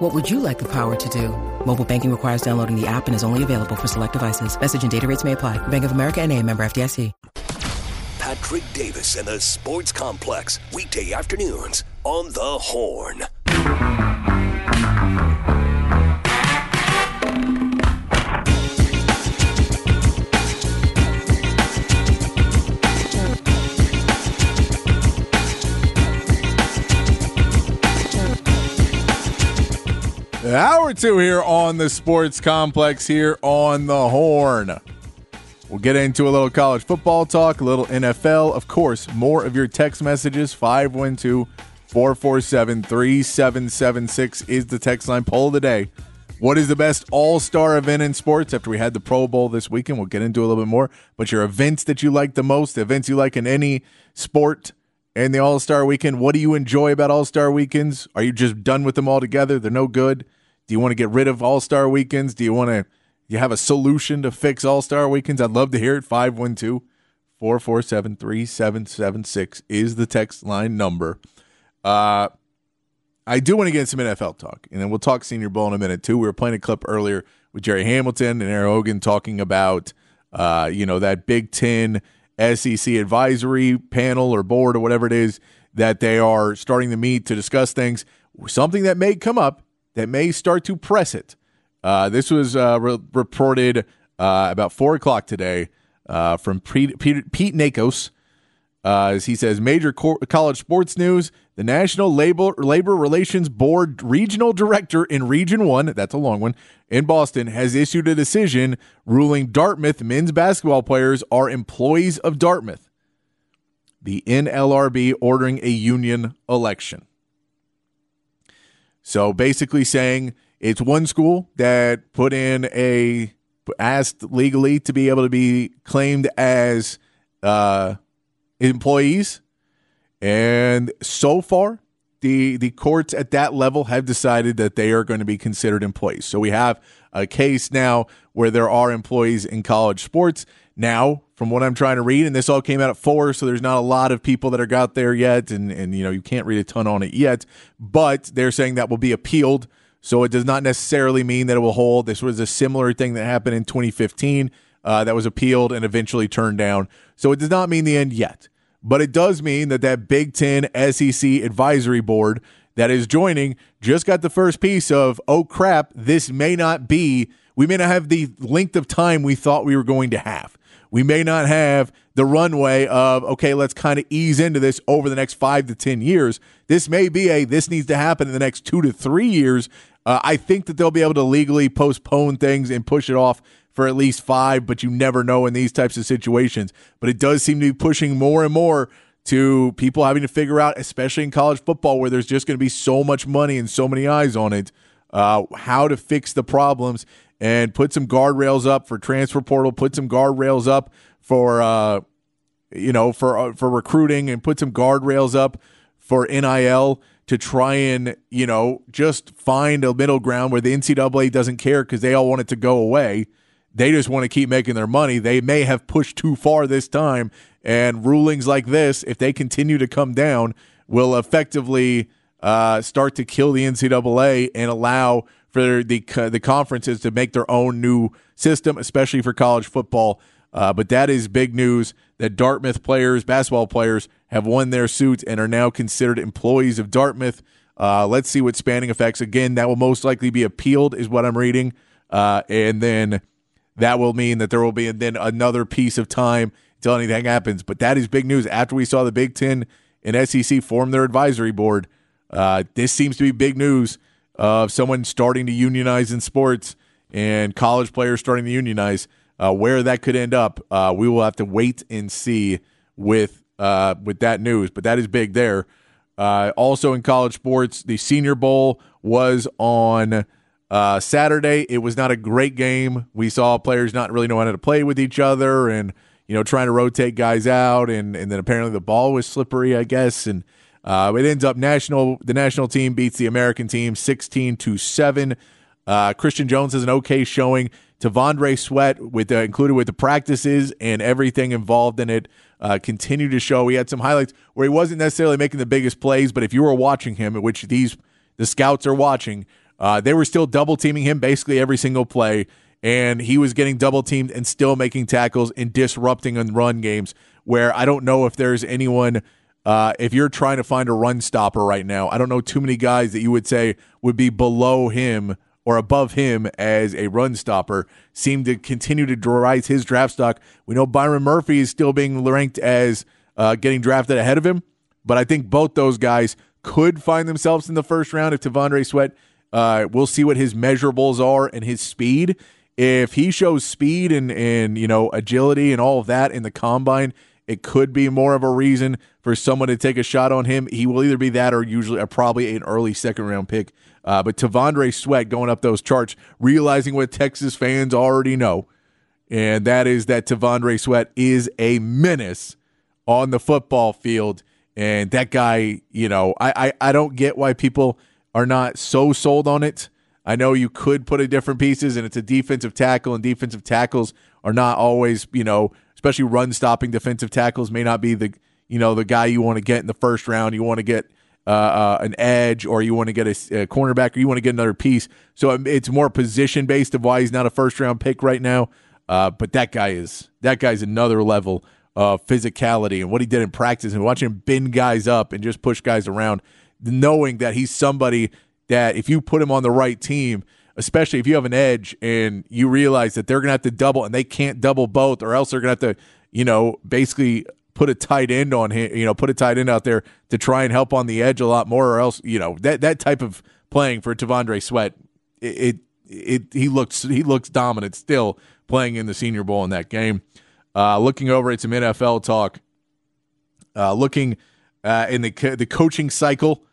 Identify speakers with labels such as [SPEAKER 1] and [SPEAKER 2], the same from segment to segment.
[SPEAKER 1] What would you like the power to do? Mobile banking requires downloading the app and is only available for select devices. Message and data rates may apply. Bank of America and a member FDIC.
[SPEAKER 2] Patrick Davis and the Sports Complex, weekday afternoons on The Horn.
[SPEAKER 3] Hour two here on the Sports Complex here on the Horn. We'll get into a little college football talk, a little NFL. Of course, more of your text messages. 512 447 3776 is the text line poll of the day. What is the best all star event in sports after we had the Pro Bowl this weekend? We'll get into a little bit more. But your events that you like the most, events you like in any sport and the All Star weekend. What do you enjoy about All Star weekends? Are you just done with them altogether? They're no good. Do you want to get rid of All Star weekends? Do you want to you have a solution to fix All Star weekends? I'd love to hear it. 512 447 3776 is the text line number. Uh, I do want to get some NFL talk, and then we'll talk Senior Bowl in a minute too. We were playing a clip earlier with Jerry Hamilton and Aaron Hogan talking about, uh, you know, that Big Ten SEC advisory panel or board or whatever it is that they are starting to meet to discuss things. Something that may come up that may start to press it. Uh, this was uh, re- reported uh, about four o'clock today uh, from Pete, Pete, Pete Nakos. Uh, as he says, major co- college sports news: the National Labor Labor Relations Board regional director in Region One, that's a long one, in Boston, has issued a decision ruling Dartmouth men's basketball players are employees of Dartmouth. The NLRB ordering a union election. So basically saying it's one school that put in a asked legally to be able to be claimed as uh, employees, and so far the the courts at that level have decided that they are going to be considered employees. So we have a case now where there are employees in college sports. Now, from what I'm trying to read, and this all came out at four, so there's not a lot of people that are out there yet, and and you know you can't read a ton on it yet. But they're saying that will be appealed, so it does not necessarily mean that it will hold. This was a similar thing that happened in 2015 uh, that was appealed and eventually turned down. So it does not mean the end yet, but it does mean that that Big Ten SEC advisory board that is joining just got the first piece of oh crap, this may not be. We may not have the length of time we thought we were going to have we may not have the runway of, okay, let's kind of ease into this over the next five to 10 years. This may be a, this needs to happen in the next two to three years. Uh, I think that they'll be able to legally postpone things and push it off for at least five, but you never know in these types of situations. But it does seem to be pushing more and more to people having to figure out, especially in college football, where there's just going to be so much money and so many eyes on it, uh, how to fix the problems and put some guardrails up for transfer portal, put some guardrails up for uh, you know for uh, for recruiting, and put some guardrails up for NIL to try and you know just find a middle ground where the NCAA doesn't care because they all want it to go away. They just want to keep making their money. They may have pushed too far this time, and rulings like this, if they continue to come down, will effectively uh, start to kill the NCAA and allow for the the conferences to make their own new system, especially for college football. Uh, but that is big news that Dartmouth players, basketball players, have won their suits and are now considered employees of Dartmouth. Uh, let's see what spanning effects. Again, that will most likely be appealed, is what I'm reading, uh, and then that will mean that there will be then another piece of time until anything happens. But that is big news. After we saw the Big Ten and SEC form their advisory board, uh, this seems to be big news of someone starting to unionize in sports and college players starting to unionize. Uh, where that could end up, uh, we will have to wait and see with uh, with that news. But that is big there. Uh, also in college sports, the Senior Bowl was on uh, Saturday. It was not a great game. We saw players not really know how to play with each other, and you know, trying to rotate guys out, and and then apparently the ball was slippery, I guess, and uh, it ends up national. The national team beats the American team sixteen to seven. Uh, Christian Jones has an okay showing. T'Vondre Sweat, with uh, included with the practices and everything involved in it, uh, continued to show. He had some highlights where he wasn't necessarily making the biggest plays, but if you were watching him, which these the scouts are watching, uh, they were still double teaming him basically every single play and he was getting double teamed and still making tackles and disrupting and run games where I don't know if there's anyone uh, if you're trying to find a run stopper right now, I don't know too many guys that you would say would be below him or above him as a run stopper. Seem to continue to rise his draft stock. We know Byron Murphy is still being ranked as uh, getting drafted ahead of him, but I think both those guys could find themselves in the first round if T'Vondre Sweat. Uh, we'll see what his measurables are and his speed if he shows speed and and you know agility and all of that in the combine, it could be more of a reason for someone to take a shot on him. He will either be that or usually uh, probably an early second round pick. Uh, but T'Vondre Sweat going up those charts, realizing what Texas fans already know, and that is that T'Vondre Sweat is a menace on the football field. And that guy, you know, I, I, I don't get why people are not so sold on it. I know you could put in different pieces, and it's a defensive tackle, and defensive tackles are not always, you know, especially run stopping defensive tackles may not be the, you know, the guy you want to get in the first round. You want to get uh, uh, an edge, or you want to get a, a, cornerback, or you want to get another piece. So um, it's more position based of why he's not a first round pick right now. Uh, but that guy is that guy's another level of physicality and what he did in practice and watching him bend guys up and just push guys around, knowing that he's somebody that if you put him on the right team, especially if you have an edge and you realize that they're going to have to double and they can't double both, or else they're going to have to, you know, basically put a tight end on him, you know, put a tight end out there to try and help on the edge a lot more, or else, you know, that that type of playing for T'Vondre Sweat, it, it, it he looks he looks dominant still playing in the Senior Bowl in that game. Uh, looking over at some NFL talk, uh, looking uh, in the the coaching cycle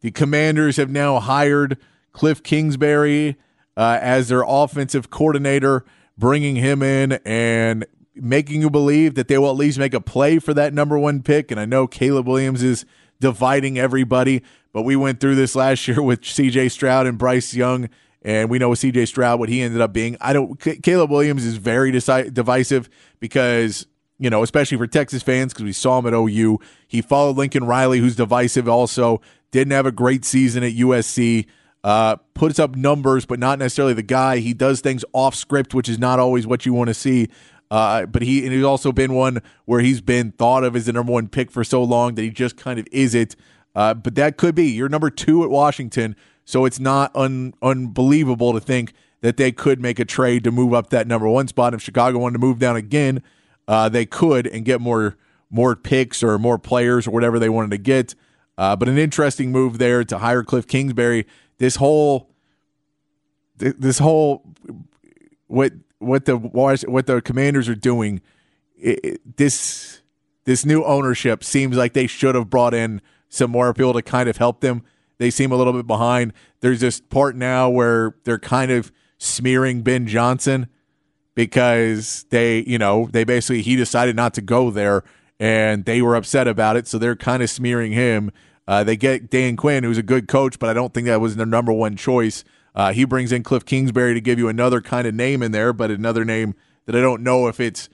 [SPEAKER 3] the Commanders have now hired Cliff Kingsbury uh, as their offensive coordinator, bringing him in and making you believe that they will at least make a play for that number one pick. And I know Caleb Williams is dividing everybody, but we went through this last year with CJ Stroud and Bryce Young. And we know with CJ Stroud what he ended up being. I don't. Caleb Williams is very deci- divisive because you know, especially for Texas fans because we saw him at OU. He followed Lincoln Riley, who's divisive also. Didn't have a great season at USC. Uh, puts up numbers, but not necessarily the guy. He does things off script, which is not always what you want to see. Uh, but he and he's also been one where he's been thought of as the number one pick for so long that he just kind of is it. Uh, but that could be you're number two at Washington, so it's not un, unbelievable to think that they could make a trade to move up that number one spot. If Chicago wanted to move down again, uh, they could and get more more picks or more players or whatever they wanted to get. Uh, but an interesting move there to hire Cliff Kingsbury. This whole this whole what what the what the Commanders are doing. It, it, this this new ownership seems like they should have brought in some more people to kind of help them. They seem a little bit behind. There's this part now where they're kind of smearing Ben Johnson because they, you know, they basically he decided not to go there and they were upset about it, so they're kind of smearing him. Uh, they get Dan Quinn, who's a good coach, but I don't think that was their number one choice. Uh, he brings in Cliff Kingsbury to give you another kind of name in there, but another name that I don't know if it's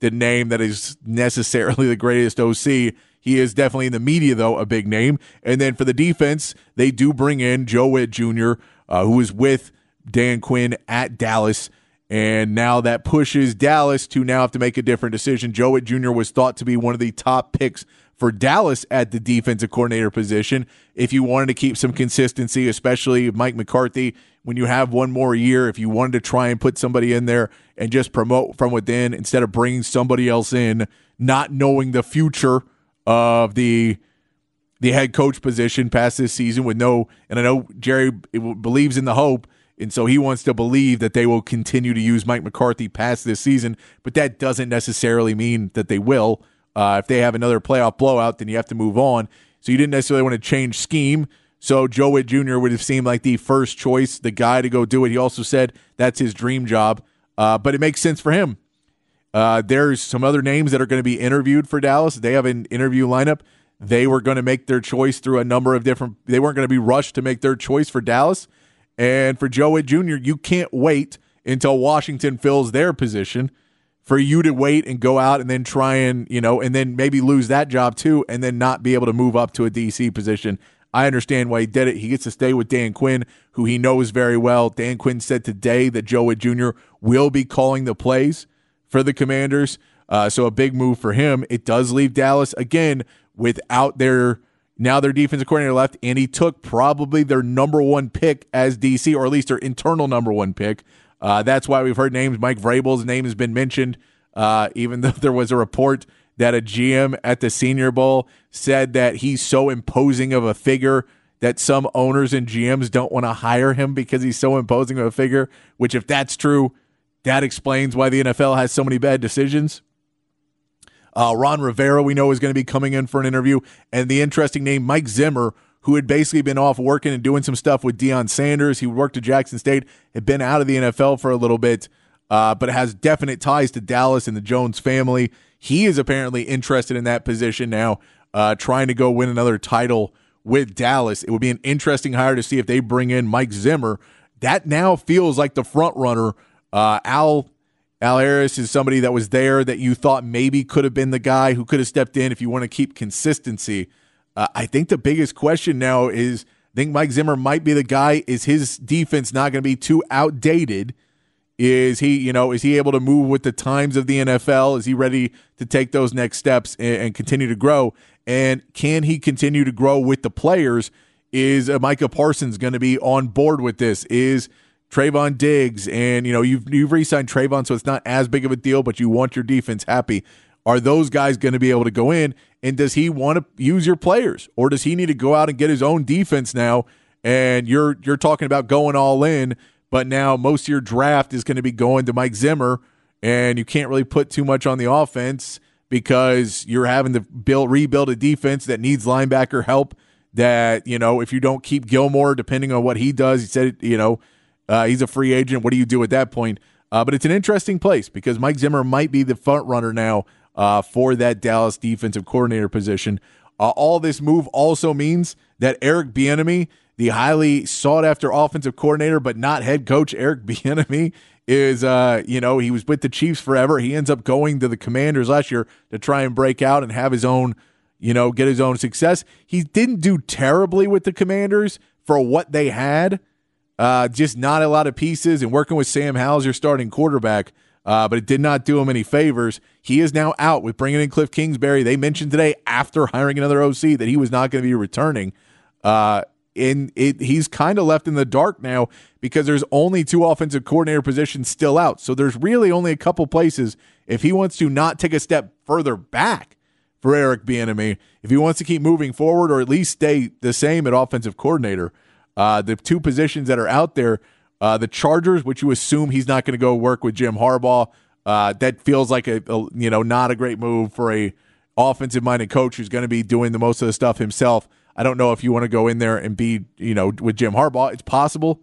[SPEAKER 3] the name that is necessarily the greatest OC. He is definitely in the media, though, a big name. And then for the defense, they do bring in Joe Whitt Jr., uh, who is with Dan Quinn at Dallas. And now that pushes Dallas to now have to make a different decision. Joe Whitt Jr. was thought to be one of the top picks for Dallas at the defensive coordinator position. If you wanted to keep some consistency, especially Mike McCarthy, when you have one more year, if you wanted to try and put somebody in there and just promote from within instead of bringing somebody else in, not knowing the future of the the head coach position past this season with no, and I know Jerry believes in the hope, and so he wants to believe that they will continue to use Mike McCarthy past this season, but that doesn't necessarily mean that they will. Uh, if they have another playoff blowout, then you have to move on. So you didn't necessarily want to change scheme. So Joe Whitt Jr. would have seemed like the first choice, the guy to go do it. He also said that's his dream job, uh, but it makes sense for him. Uh, there's some other names that are going to be interviewed for Dallas. They have an interview lineup. They were going to make their choice through a number of different. They weren't going to be rushed to make their choice for Dallas. And for Joe Whitt Jr., you can't wait until Washington fills their position for you to wait and go out and then try and, you know, and then maybe lose that job too and then not be able to move up to a DC position. I understand why he did it. He gets to stay with Dan Quinn, who he knows very well. Dan Quinn said today that Joe Whitt Jr. will be calling the plays for the Commanders. Uh, so a big move for him. It does leave Dallas again without their now their defensive coordinator left, and he took probably their number one pick as DC, or at least their internal number one pick. Uh, that's why we've heard names. Mike Vrabel's name has been mentioned, uh, even though there was a report that a GM at the Senior Bowl said that he's so imposing of a figure that some owners and GMs don't want to hire him because he's so imposing of a figure. Which, if that's true, that explains why the NFL has so many bad decisions. Uh, Ron Rivera, we know, is going to be coming in for an interview. And the interesting name, Mike Zimmer, who had basically been off working and doing some stuff with Deion Sanders. He worked at Jackson State, had been out of the NFL for a little bit, uh, but has definite ties to Dallas and the Jones family. He is apparently interested in that position now, uh, trying to go win another title with Dallas. It would be an interesting hire to see if they bring in Mike Zimmer. That now feels like the front runner. Uh, Al Al Harris is somebody that was there that you thought maybe could have been the guy who could have stepped in if you want to keep consistency. Uh, I think the biggest question now is I think Mike Zimmer might be the guy. Is his defense not going to be too outdated? Is he, you know, is he able to move with the times of the NFL? Is he ready to take those next steps and, and continue to grow? And can he continue to grow with the players? Is uh, Micah Parsons going to be on board with this? Is Trevon Diggs and you know you've you've re-signed Trevon, so it's not as big of a deal, but you want your defense happy. Are those guys going to be able to go in? And does he want to use your players, or does he need to go out and get his own defense now? And you're you're talking about going all in, but now most of your draft is going to be going to Mike Zimmer, and you can't really put too much on the offense because you're having to build rebuild a defense that needs linebacker help. That you know, if you don't keep Gilmore, depending on what he does, he said you know uh, he's a free agent. What do you do at that point? Uh, but it's an interesting place because Mike Zimmer might be the front runner now uh, for that Dallas defensive coordinator position. Uh, all this move also means that Eric Bieniemy, the highly sought after offensive coordinator but not head coach Eric Bieniemy, is uh, you know he was with the Chiefs forever. He ends up going to the Commanders last year to try and break out and have his own, you know, get his own success. He didn't do terribly with the Commanders for what they had. Uh, just not a lot of pieces and working with Sam Howell your starting quarterback uh, but it did not do him any favors. He is now out with bringing in Cliff Kingsbury. They mentioned today after hiring another OC that he was not going to be returning. Uh, it, he's kind of left in the dark now because there's only two offensive coordinator positions still out. So there's really only a couple places if he wants to not take a step further back for Eric Bieniemy, if he wants to keep moving forward or at least stay the same at offensive coordinator. Uh, the two positions that are out there uh, the Chargers, which you assume he's not going to go work with Jim Harbaugh, uh, that feels like a, a, you know not a great move for a offensive minded coach who's going to be doing the most of the stuff himself. I don't know if you want to go in there and be you know with Jim Harbaugh. It's possible,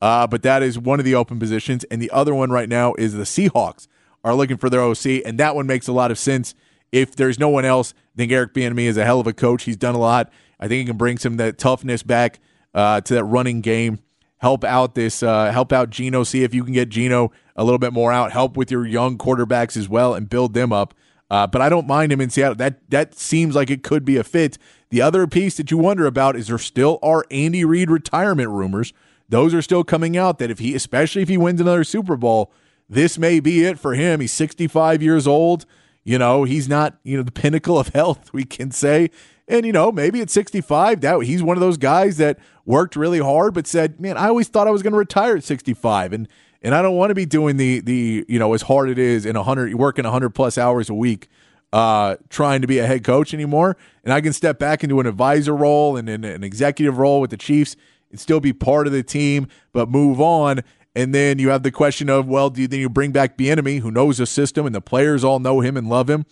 [SPEAKER 3] uh, but that is one of the open positions, and the other one right now is the Seahawks are looking for their OC, and that one makes a lot of sense. If there's no one else, I think Eric Bieniemy is a hell of a coach. He's done a lot. I think he can bring some that toughness back uh, to that running game help out this uh, help out Geno. See if you can get Geno a little bit more out. Help with your young quarterbacks as well and build them up. Uh, but I don't mind him in Seattle. That that seems like it could be a fit. The other piece that you wonder about is there still are Andy Reid retirement rumors. Those are still coming out that if he, especially if he wins another Super Bowl, this may be it for him. He's 65 years old. You know, he's not, you know, the pinnacle of health, we can say. And you know, maybe at 65, that he's one of those guys that worked really hard, but said, "Man, I always thought I was going to retire at 65, and and I don't want to be doing the the you know as hard it is in 100 working 100 plus hours a week." Uh, trying to be a head coach anymore, and I can step back into an advisor role and, and an executive role with the Chiefs and still be part of the team, but move on. And then you have the question of, well, do you then you bring back Bieniemy, who knows the system and the players all know him and love him,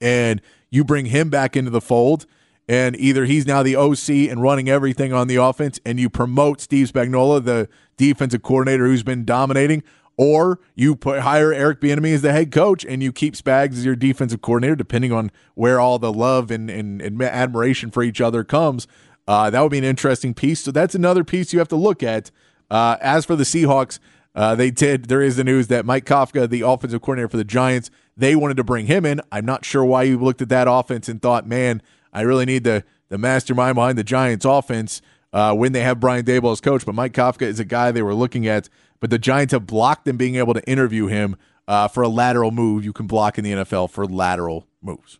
[SPEAKER 3] and you bring him back into the fold, and either he's now the OC and running everything on the offense, and you promote Steve Spagnuolo, the defensive coordinator who's been dominating, Or you put hire Eric Bieniemy as the head coach, and you keep Spags as your defensive coordinator, depending on where all the love and, and, and admiration for each other comes. Uh, that would be an interesting piece. So that's another piece you have to look at. Uh, as for the Seahawks, uh, they did. There is the news that Mike Kafka, the offensive coordinator for the Giants, they wanted to bring him in. I'm not sure why you looked at that offense and thought, man, I really need the the mastermind behind the Giants offense uh, when they have Brian Daboll as coach. But Mike Kafka is a guy they were looking at. But the Giants have blocked them being able to interview him uh, for a lateral move. You can block in the NFL for lateral moves.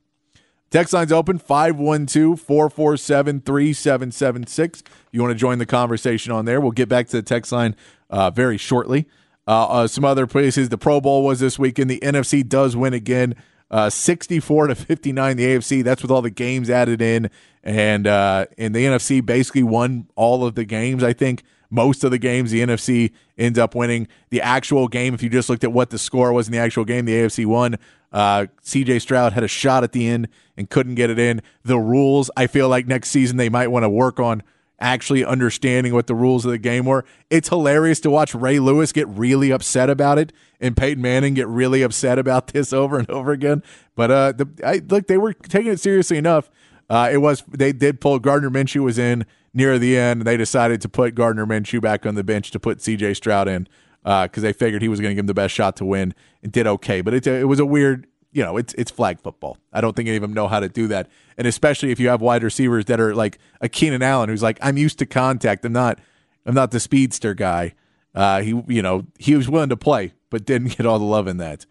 [SPEAKER 3] Text line's open 512 447 3776. You want to join the conversation on there? We'll get back to the text line uh, very shortly. Uh, uh, some other places, the Pro Bowl was this weekend. The NFC does win again, uh, 64 to 59. The AFC, that's with all the games added in. And, uh, and the NFC basically won all of the games, I think most of the games the NFC ends up winning. The actual game, if you just looked at what the score was in the actual game, the AFC won. Uh, CJ Stroud had a shot at the end and couldn't get it in. The rules, I feel like next season they might want to work on actually understanding what the rules of the game were. It's hilarious to watch Ray Lewis get really upset about it and Peyton Manning get really upset about this over and over again. But uh, the, I, look, they were taking it seriously enough. Uh, it was they did pull Gardner Minshew was in near the end, they decided to put Gardner Minshew back on the bench to put C.J. Stroud in because uh, they figured he was going to give him the best shot to win and did okay. But it, it was a weird, you know, it's it's flag football. I don't think any of them know how to do that, and especially if you have wide receivers that are like a Keenan Allen, who's like, I'm used to contact. I'm not, I'm not the speedster guy. Uh, he, you know, he was willing to play, but didn't get all the love in that.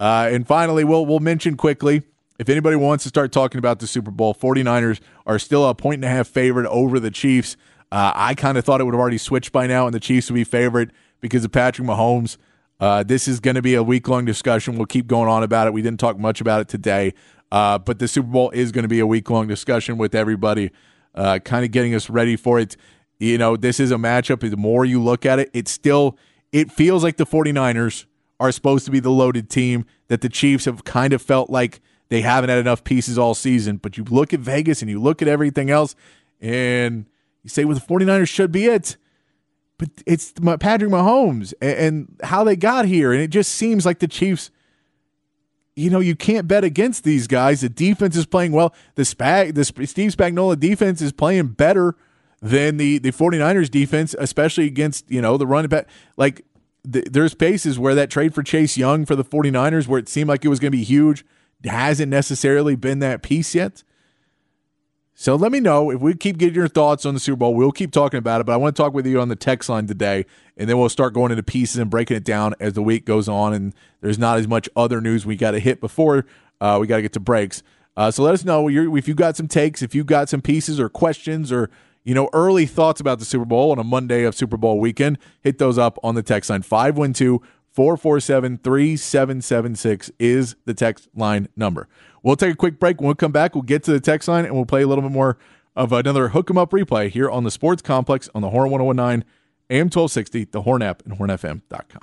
[SPEAKER 3] Uh, and finally, we'll we'll mention quickly if anybody wants to start talking about the Super Bowl, 49ers are still a point and a half favorite over the Chiefs. Uh, I kind of thought it would have already switched by now, and the Chiefs would be favorite because of Patrick Mahomes. Uh, this is going to be a week long discussion. We'll keep going on about it. We didn't talk much about it today, uh, but the Super Bowl is going to be a week long discussion with everybody, uh, kind of getting us ready for it. You know, this is a matchup. The more you look at it, it still it feels like the 49ers are supposed to be the loaded team that the Chiefs have kind of felt like – they haven't had enough pieces all season. But you look at Vegas and you look at everything else, and you say, well, the 49ers should be it. But it's Patrick Mahomes and how they got here. And it just seems like the Chiefs, you know, you can't bet against these guys. The defense is playing well. The, Spag, the Steve Spagnuolo defense is playing better than the, the 49ers defense, especially against, you know, the run back. Like, there's spaces where that trade for Chase Young for the 49ers, where it seemed like it was going to be huge, hasn't necessarily been that piece yet. So let me know if we keep getting your thoughts on the Super Bowl. We'll keep talking about it, but I want to talk with you on the text line today, and then we'll start going into pieces and breaking it down as the week goes on. And there's not as much other news we got to hit before uh, we got to get to breaks. Uh, so let us know if you got some takes, if you got some pieces or questions or you know early thoughts about the Super Bowl on a Monday of Super Bowl weekend. Hit those up on the text line five one two 447 3776 is the text line number. We'll take a quick break. When we come back, we'll get to the text line and we'll play a little bit more of another hook 'em up replay here on the Sports Complex on the Horn 1019 AM 1260, the Horn app, and hornfm.com.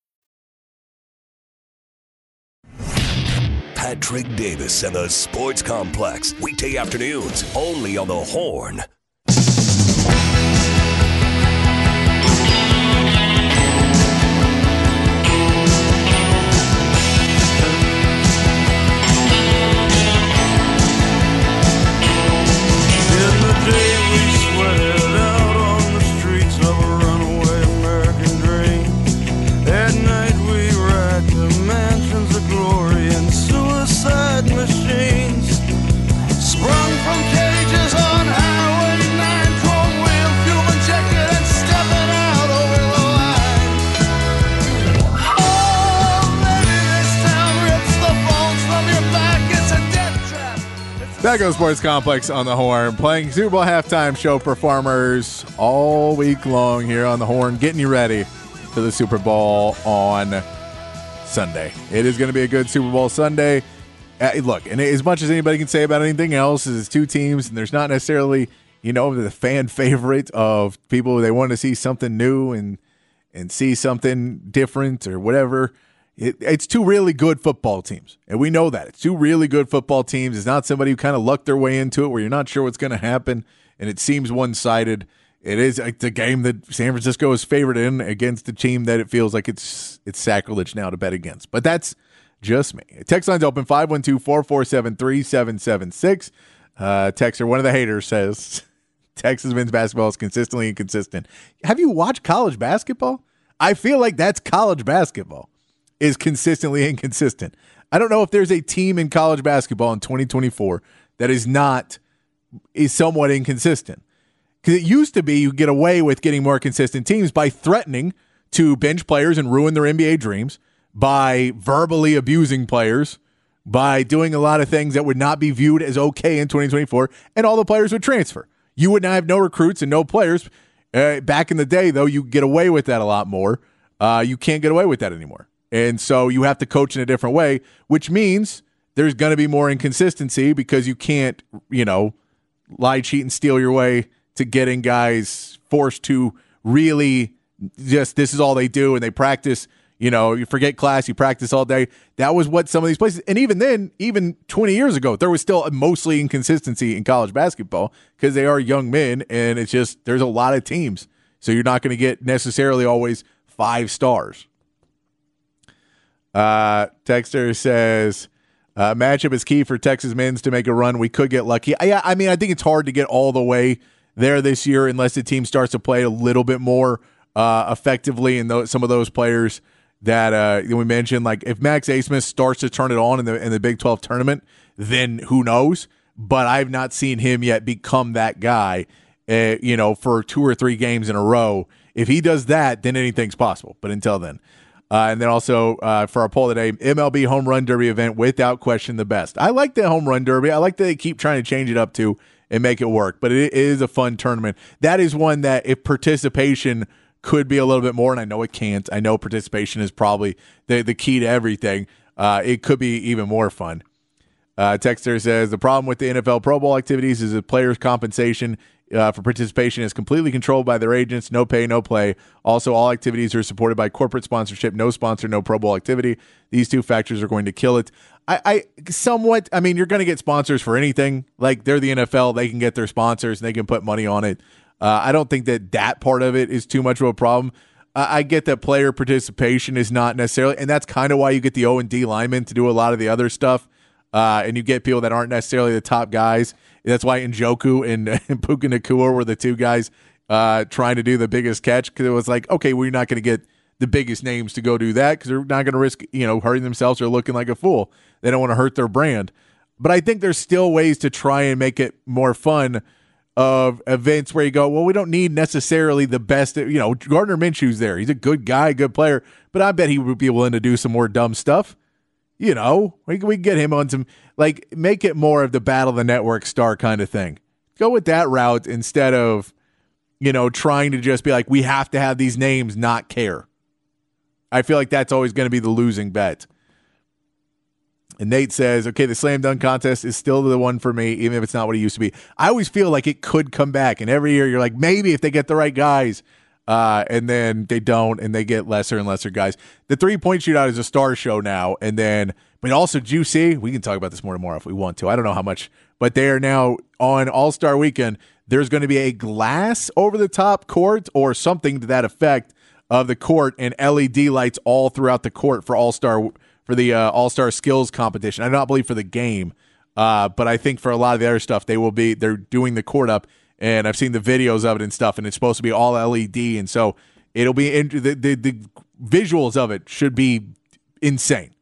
[SPEAKER 2] Patrick Davis and the Sports Complex. Weekday afternoons, only on The Horn.
[SPEAKER 3] day we swear the Sports Complex on the Horn, playing Super Bowl halftime show performers all week long here on the Horn, getting you ready for the Super Bowl on Sunday. It is going to be a good Super Bowl Sunday. Uh, look, and as much as anybody can say about anything else, is two teams, and there's not necessarily, you know, the fan favorite of people they want to see something new and and see something different or whatever. It, it's two really good football teams, and we know that it's two really good football teams. It's not somebody who kind of lucked their way into it, where you're not sure what's going to happen, and it seems one sided. It is like the game that San Francisco is favored in against the team that it feels like it's it's sacrilege now to bet against. But that's just me. Text line's open 512 447 3776. Uh, Texter, one of the haters says Texas men's basketball is consistently inconsistent. Have you watched college basketball? I feel like that's college basketball is consistently inconsistent. I don't know if there's a team in college basketball in 2024 that is not is somewhat inconsistent. Because it used to be you get away with getting more consistent teams by threatening to bench players and ruin their NBA dreams, by verbally abusing players, by doing a lot of things that would not be viewed as okay in 2024, and all the players would transfer. You would now have no recruits and no players. Uh, back in the day, though, you get away with that a lot more. Uh, you can't get away with that anymore. And so you have to coach in a different way, which means there's going to be more inconsistency because you can't, you know, lie, cheat, and steal your way to getting guys forced to really just this is all they do and they practice. You know, you forget class, you practice all day. That was what some of these places, and even then, even 20 years ago, there was still mostly inconsistency in college basketball because they are young men and it's just there's a lot of teams. So you're not going to get necessarily always five stars. Uh, Texter says, uh, matchup is key for Texas men's to make a run. We could get lucky. I, I mean, I think it's hard to get all the way there this year unless the team starts to play a little bit more uh, effectively. And some of those players that uh, we mentioned, like if Max Abmas starts to turn it on in the in the Big Twelve tournament, then who knows? But I've not seen him yet become that guy. Uh, you know, for two or three games in a row. If he does that, then anything's possible. But until then. Uh, and then also uh, for our poll today, MLB Home Run Derby event without question the best. I like the Home Run Derby. I like that they keep trying to change it up to and make it work. But it is a fun tournament. That is one that if participation could be a little bit more, and I know it can't. I know participation is probably the the key to everything. Uh, it could be even more fun. Uh, Texter says the problem with the NFL Pro Bowl activities is the players' compensation uh, for participation is completely controlled by their agents. No pay, no play. Also, all activities are supported by corporate sponsorship. No sponsor, no Pro Bowl activity. These two factors are going to kill it. I, I somewhat. I mean, you're going to get sponsors for anything. Like they're the NFL, they can get their sponsors and they can put money on it. Uh, I don't think that that part of it is too much of a problem. I get that player participation is not necessarily, and that's kind of why you get the O and D linemen to do a lot of the other stuff, uh, and you get people that aren't necessarily the top guys. That's why Njoku and, and Puka Nacua were the two guys uh, trying to do the biggest catch because it was like, okay, we're not going to get the biggest names to go do that because they're not going to risk, you know, hurting themselves or looking like a fool. They don't want to hurt their brand. But I think there's still ways to try and make it more fun of events where you go, well, we don't need necessarily the best. You know, Gardner Minshew's there. He's a good guy, good player, but I bet he would be willing to do some more dumb stuff. You know, we can we get him on some like make it more of the battle the network star kind of thing. Go with that route instead of you know trying to just be like we have to have these names not care. I feel like that's always going to be the losing bet. And Nate says, okay, the slam dunk contest is still the one for me, even if it's not what it used to be. I always feel like it could come back. And every year you're like, maybe if they get the right guys, uh, and then they don't, and they get lesser and lesser guys. The three point shootout is a star show now, and then but also juicy. We can talk about this more tomorrow if we want to. I don't know how much, but they are now on All Star Weekend. There's going to be a glass over the top court or something to that effect of the court, and LED lights all throughout the court for All Star for the uh, All Star Skills competition. I do not believe for the game, uh, but I think for a lot of the other stuff, they will be. They're doing the court up and I've seen the videos of it and stuff, and it's supposed to be all LED, and so it'll be in, the, the the visuals of it should be insane.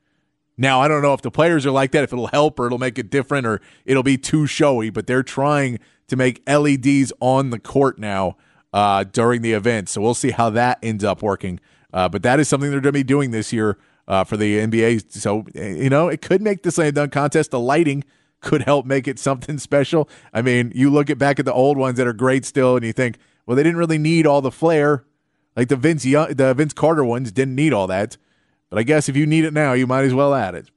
[SPEAKER 3] Now I don't know if the players are like that, if it'll help or it'll make it different, or it'll be too showy. But they're trying to make LEDs on the court now uh, during the event, so we'll see how that ends up working. Uh, but that is something they're going to be doing this year uh, for the NBA. So you know it could make the slam dunk contest. The lighting could help make it something special. I mean, you look at back at the old ones that are great still, and you think, well, they didn't really need all the flair. Like the Vince Young, the Vince Carter ones didn't need all that. But I guess if you need it now, you might as well add it.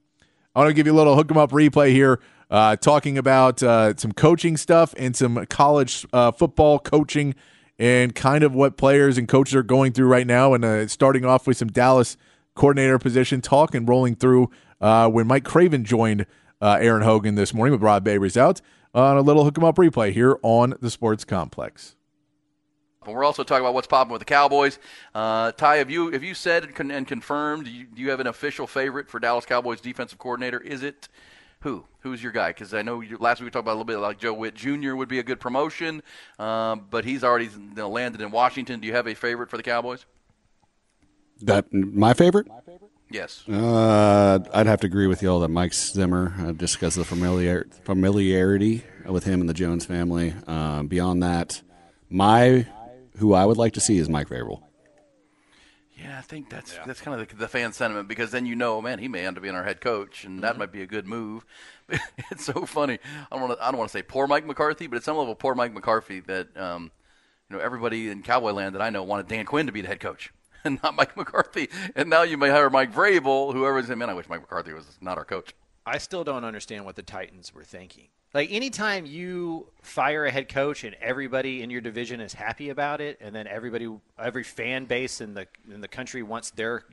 [SPEAKER 3] I want to give you a little hook 'em up replay here, uh, talking about uh, some coaching stuff and some college uh, football coaching and kind of what players and coaches are going through right now. And uh, starting off with some Dallas coordinator position talk and rolling through uh, when Mike Craven joined uh, Aaron Hogan this morning with Rod Babers out on a little hook 'em up replay here on the Sports Complex.
[SPEAKER 4] And we're also talking about what's popping with the Cowboys. Uh, Ty, have you have you said and, con- and confirmed? Do you, do you have an official favorite for Dallas Cowboys defensive coordinator? Is it who? Who's your guy? Because I know you, last week we talked about a little bit like Joe Whitt Jr. would be a good promotion, um, but he's already you know, landed in Washington. Do you have a favorite for the Cowboys?
[SPEAKER 5] That my favorite?
[SPEAKER 4] Yes.
[SPEAKER 5] Uh, I'd have to agree with you all that Mike Zimmer, uh, just because of the familiar, familiarity with him and the Jones family. Uh, beyond that, my who I would like to see is Mike Vrabel.
[SPEAKER 4] Yeah, I think that's that's kind of the, the fan sentiment because then you know, man, he may end up being our head coach, and that might be a good move. it's so funny. I don't want to I don't want to say poor Mike McCarthy, but at some level poor Mike McCarthy that um, you know everybody in Cowboy Land that I know wanted Dan Quinn to be the head coach. And not Mike McCarthy, and now you may hire Mike Vrabel. Whoever's in. man, I wish Mike McCarthy was not our coach.
[SPEAKER 6] I still don't understand what the Titans were thinking. Like anytime you fire a head coach and everybody in your division is happy about it, and then everybody, every fan base in the in the country wants their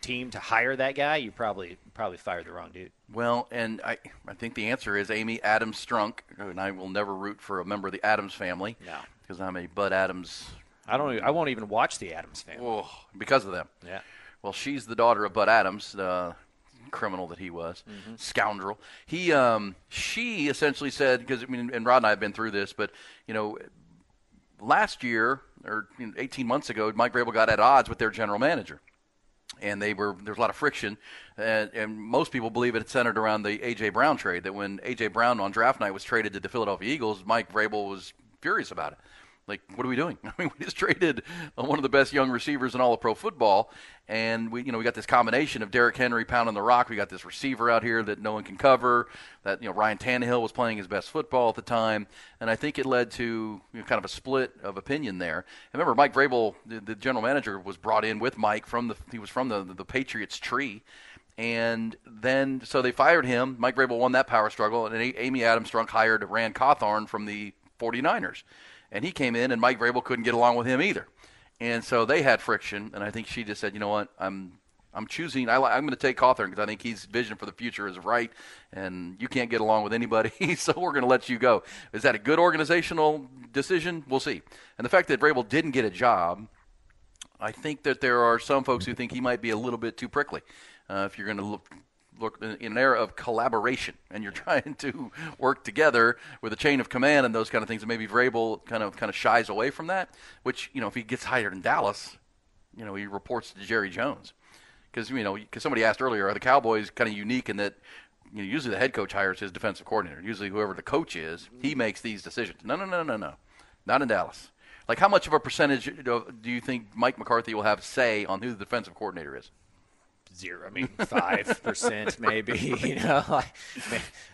[SPEAKER 6] team to hire that guy, you probably probably fired the wrong dude.
[SPEAKER 4] Well, and I, I think the answer is Amy Adams Strunk, and I will never root for a member of the Adams family.
[SPEAKER 6] No.
[SPEAKER 4] Because I'm a Bud Adams.
[SPEAKER 6] I don't. I won't even watch the Addams family.
[SPEAKER 4] Because of them.
[SPEAKER 6] Yeah.
[SPEAKER 4] Well, she's the daughter of Bud Adams, the criminal that he was, scoundrel. He, um, she essentially said, because I mean, and Rod and I have been through this, but you know, last year or you know, 18 months ago, Mike Vrabel got at odds with their general manager and they were there's a lot of friction, and, and most people believe it centered around the AJ Brown trade. That when AJ Brown on draft night was traded to the Philadelphia Eagles, Mike Vrabel was furious about it. Like, what are we doing? I mean, we just traded uh, one of the best young receivers in all of pro football, and we, you know, we got this combination of Derrick Henry pounding the rock. We got this receiver out here that no one can cover. That you know, Ryan Tannehill was playing his best football at the time, and I think it led to you know, kind of a split of opinion there. And remember, Mike Vrabel, the, the general manager, was brought in with Mike from the he was from the the Patriots tree. And then, so they fired him. Mike Vrabel won that power struggle, and Amy Adams Strunk hired Ran Carthon from the 49ers. And he came in, and Mike Vrabel couldn't get along with him either. And so they had friction, and I think she just said, you know what, I'm I'm choosing. I, I'm going to take Carthon because I think his vision for the future is right, and you can't get along with anybody, so we're going to let you go. Is that a good organizational decision? We'll see. And the fact that Vrabel didn't get a job, I think that there are some folks who think he might be a little bit too prickly. Uh, if you're going to look in an era of collaboration and you're trying to work together with a chain of command and those kind of things, and maybe Vrabel kind of kind of shies away from that. Which you know, if he gets hired in Dallas, you know, he reports to Jerry Jones because you know, because somebody asked earlier, are the Cowboys kind of unique in that? You know, usually the head coach hires his defensive coordinator. Usually, whoever the coach is, he makes these decisions. No, no, no, no, no, not in Dallas. Like, how much of a percentage do you think Mike McCarthy will have say on who the defensive coordinator is?
[SPEAKER 6] Zero. I mean, five percent maybe. You know,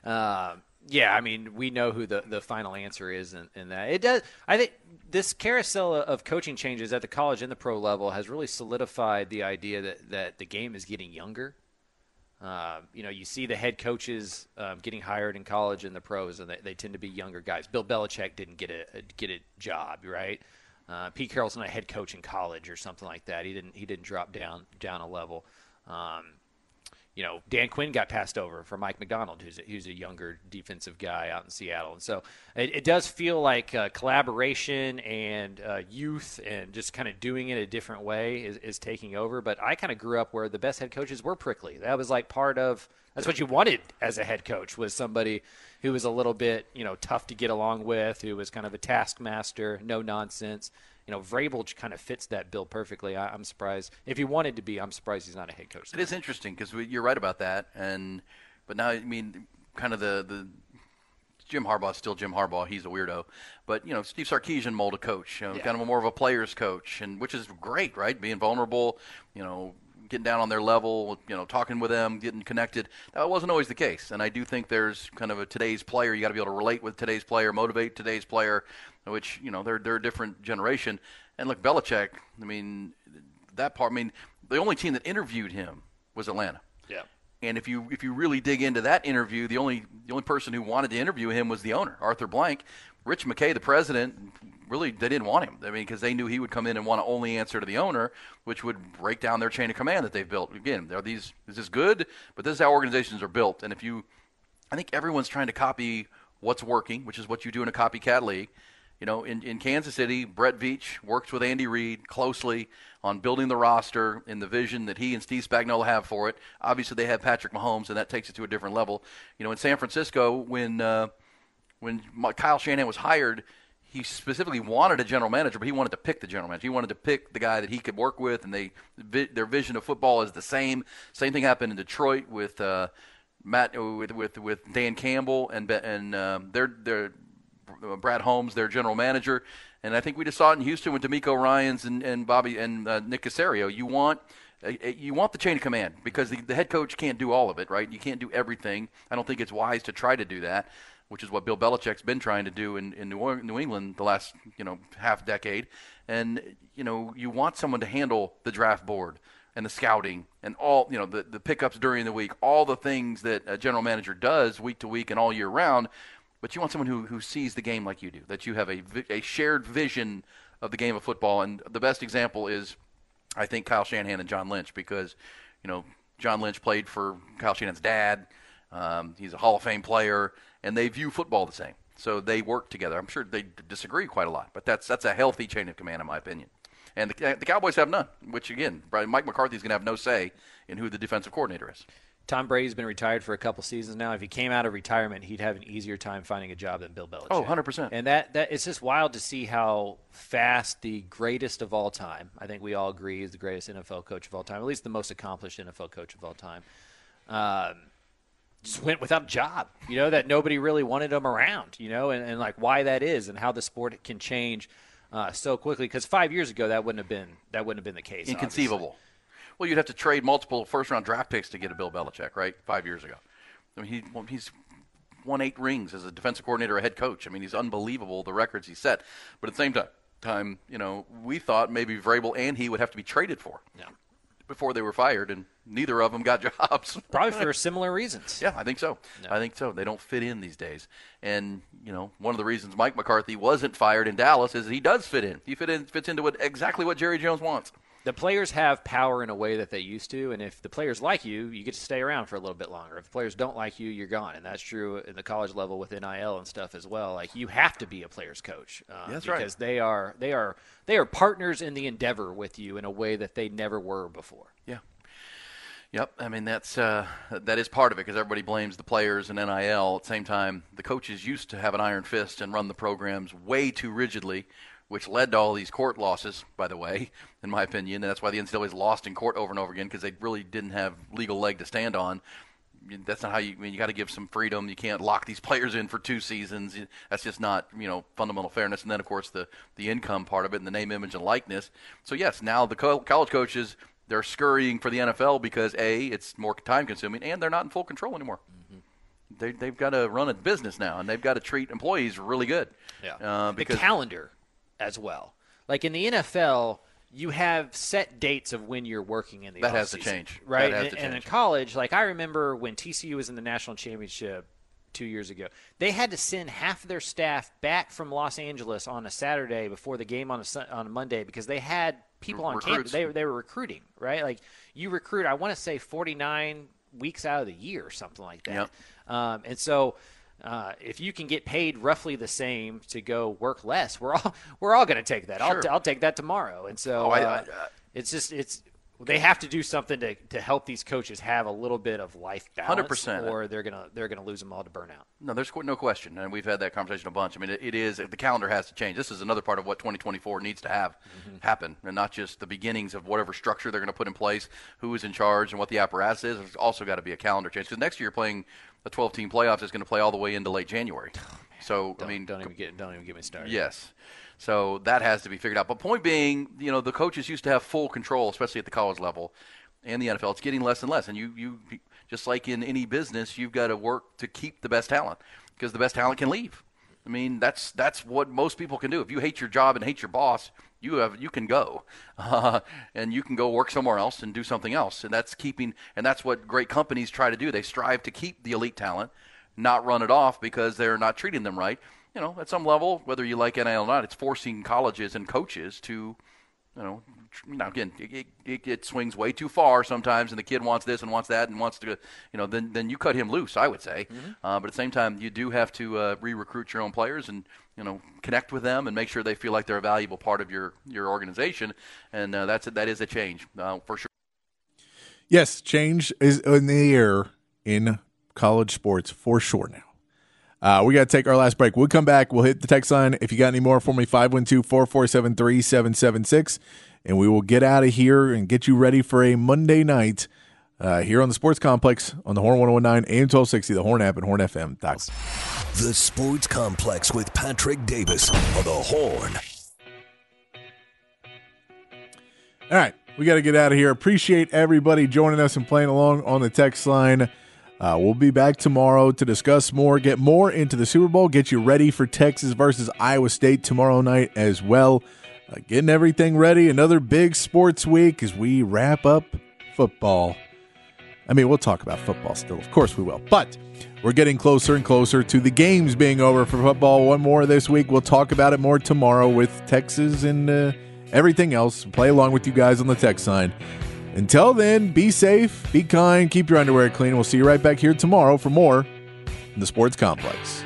[SPEAKER 6] um, yeah. I mean, we know who the, the final answer is, in, in that it does. I think this carousel of coaching changes at the college and the pro level has really solidified the idea that that the game is getting younger. Um, you know, you see the head coaches um, getting hired in college and the pros, and they, they tend to be younger guys. Bill Belichick didn't get a, a get a job, right? Uh, Pete Carroll's not a head coach in college or something like that. He didn't he didn't drop down down a level. Um, you know, Dan Quinn got passed over for Mike Macdonald, who's a, who's a younger defensive guy out in Seattle, and so it, it does feel like uh, collaboration and uh, youth and just kind of doing it a different way is, is taking over. But I kind of grew up where the best head coaches were prickly. That was like part of that's what you wanted as a head coach was somebody who was a little bit you know tough to get along with, who was kind of a taskmaster, no nonsense you know, Vrabel kind of fits that bill perfectly. I, I'm surprised if he wanted to be. I'm surprised he's not a head coach.
[SPEAKER 4] It is interesting because you're right about that, and but now I mean, kind of the the Jim Harbaugh's still Jim Harbaugh. He's a weirdo, but you know, Steve Sarkisian mold a coach, you know,
[SPEAKER 6] Yeah.
[SPEAKER 4] kind of a more of a player's coach, and which is great, right? Being vulnerable, you know, getting down on their level, you know, talking with them, getting connected. That wasn't always the case, and I do think there's kind of a today's player. You got to be able to relate with today's player, motivate today's player, which you know they're they're a different generation. And look, Belichick. I mean, that part. I mean, the only team that interviewed him was Atlanta.
[SPEAKER 6] Yeah.
[SPEAKER 4] And if you if you really dig into that interview, the only the only person who wanted to interview him was the owner, Arthur Blank. Rich McKay, the president, really they didn't want him. I mean, because they knew he would come in and want to only answer to the owner, which would break down their chain of command that they've built. Again, are these is this good? But this is how organizations are built. And if you, I think everyone's trying to copy what's working, which is what you do in a copycat league. You know, in, in Kansas City, Brett Veach works with Andy Reid closely on building the roster and the vision that he and Steve Spagnuolo have for it. Obviously, they have Patrick Mahomes, and that takes it to a different level. You know, in San Francisco, when uh, when Kyle Shanahan was hired, he specifically wanted a general manager, but he wanted to pick the general manager. He wanted to pick the guy that he could work with, and they their vision of football is the same. Same thing happened in Detroit with uh, Matt with, with with Dan Campbell and and um, their their Brad Holmes, their general manager, and I think we just saw it in Houston with DeMeco Ryans and, and Bobby and uh, Nick Caserio. You want uh, you want the chain of command because the, the head coach can't do all of it, right? You can't do everything. I don't think it's wise to try to do that which is what Bill Belichick's been trying to do in, in New, New England the last you know half decade. And you know you want someone to handle the draft board and the scouting and all you know the the pickups during the week, all the things that a general manager does week to week and all year round. But you want someone who, who sees the game like you do, that you have a, a shared vision of the game of football. And the best example is, I think, Kyle Shanahan and John Lynch, because, you know, John Lynch played for Kyle Shanahan's dad. Um, he's a Hall of Fame player and they view football the same. So they work together. I'm sure they disagree quite a lot, but that's that's a healthy chain of command, in my opinion. And the, the Cowboys have none, which again, Mike McCarthy's going to have no say in who the defensive coordinator is.
[SPEAKER 6] Tom Brady's been retired for a couple seasons now. If he came out of retirement, he'd have an easier time finding a job than Bill Belichick.
[SPEAKER 4] Oh, 100%.
[SPEAKER 6] And that, that it's just wild to see how fast the greatest of all time, I think we all agree is the greatest NFL coach of all time, at least the most accomplished NFL coach of all time, um, just went without a job, you know, that nobody really wanted him around, you know, and, and like why that is and how the sport can change uh, so quickly. Because five years ago, that wouldn't have been that wouldn't have been the case.
[SPEAKER 4] Inconceivable. Obviously. Well, you'd have to trade multiple first round draft picks to get a Bill Belichick, right? Five years ago. I mean, he well, he's won eight rings as a defensive coordinator, a head coach. I mean, he's unbelievable the records he set. But at the same time, time you know, we thought maybe Vrabel and he would have to be traded for.
[SPEAKER 6] Yeah
[SPEAKER 4] before they were fired, and neither of them got jobs.
[SPEAKER 6] Probably for similar reasons.
[SPEAKER 4] Yeah, I think so. No. I think so. They don't fit in these days. And you know, one of the reasons Mike McCarthy wasn't fired in Dallas is he does fit in. He fit in, fits into what exactly what Jerry Jones wants
[SPEAKER 6] the players have power in a way that they used to, and if the players like you, you get to stay around for a little bit longer. If the players don't like you, you're gone, and that's true in the college level with NIL and stuff as well. Like you have to be a player's coach,
[SPEAKER 4] uh, that's
[SPEAKER 6] because right. they are they are they are partners in the endeavor with you in a way that they never were before.
[SPEAKER 4] Yeah. Yep, I mean that's uh, that is part of it because everybody blames the players and NIL. At the same time, the coaches used to have an iron fist and run the programs way too rigidly which led to all these court losses, by the way, in my opinion. And that's why the NCAA's lost in court over and over again because they really didn't have legal leg to stand on. That's not how you. I mean, you got to give some freedom. You can't lock these players in for two seasons. That's just not, you know, fundamental fairness. And then, of course, the the income part of it and the name, image, and likeness. So yes, now the co- college coaches they're scurrying for the NFL because a it's more time consuming and they're not in full control anymore. Mm-hmm. They they've got to run a business now and they've got to treat employees really good.
[SPEAKER 6] Yeah. Uh, because, the calendar as well. Like in the NFL, you have set dates of when you're working in the
[SPEAKER 4] that has to change,
[SPEAKER 6] right?
[SPEAKER 4] And,
[SPEAKER 6] and,
[SPEAKER 4] change.
[SPEAKER 6] in college, like I remember when TCU was in the national championship two years ago, they had to send half of their staff back from Los Angeles on a Saturday before the game on a on a Monday because they had people on
[SPEAKER 4] Recruits.
[SPEAKER 6] campus. They they were recruiting, right? Like you recruit, I want to say 49 weeks out of the year or something like that.
[SPEAKER 4] Yep.
[SPEAKER 6] Um, and so uh, if you can get paid roughly the same to go work less, we're all we're all going to take that.
[SPEAKER 4] Sure.
[SPEAKER 6] I'll, I'll take that tomorrow. And so
[SPEAKER 4] oh, I, I,
[SPEAKER 6] uh, it's just it's they have to do something to, to help these coaches have a little bit of life balance,
[SPEAKER 4] 100%.
[SPEAKER 6] or they're gonna they're gonna lose them all to burnout.
[SPEAKER 4] No, there's no question, and we've had that conversation a bunch. I mean, it, it is the calendar has to change. This is another part of what 2024 needs to have mm-hmm. happen, and not just the beginnings of whatever structure they're going to put in place, who is in charge, and what the apparatus is. There's also got to be a calendar change because next year you're playing a 12 team playoffs is going to play all the way into late January. So
[SPEAKER 6] don't,
[SPEAKER 4] I mean,
[SPEAKER 6] don't even get don't even get me started.
[SPEAKER 4] Yes. So that has to be figured out. But point being, you know, the coaches used to have full control, especially at the college level. and the NFL, it's getting less and less. And you, you just like in any business, you've got to work to keep the best talent because the best talent can leave. I mean, that's that's what most people can do. If you hate your job and hate your boss, you have you can go, uh, and you can go work somewhere else and do something else. And that's keeping, and that's what great companies try to do. They strive to keep the elite talent, not run it off because they're not treating them right. You know, at some level, whether you like NIL or not, it's forcing colleges and coaches to, you know, now again, it, it, it, swings way too far sometimes, and the kid wants this and wants that and wants to, you know, then then you cut him loose. I would say, mm-hmm. uh, but at the same time, you do have to uh, re-recruit your own players and you know connect with them and make sure they feel like they're a valuable part of your your organization, and uh, that's a, that is a change uh, for sure.
[SPEAKER 3] Yes, change is in the air in college sports for sure now. Uh, we got to take our last break. We'll come back. We'll hit the text line. If you got any more for me, 512 447 3776 and we will get out of here and get you ready for a Monday night uh, here on the Sports Complex on the Horn 1019 AM 1260, the Horn app, and Horn hornfm.com.
[SPEAKER 2] The Sports Complex with Patrick Davis on the Horn.
[SPEAKER 3] All right, we got to get out of here. Appreciate everybody joining us and playing along on the text line. Uh, we'll be back tomorrow to discuss more, get more into the Super Bowl, get you ready for Texas versus Iowa State tomorrow night as well uh, getting everything ready. Another big sports week as we wrap up football. I mean, we'll talk about football still, of course we will. But we're getting closer and closer to the games being over for football. One more this week. We'll talk about it more tomorrow with Texas and uh, everything else. Play along with you guys on the text sign. Until then, be safe, be kind, keep your underwear clean. We'll see you right back here tomorrow for more in the Sports Complex.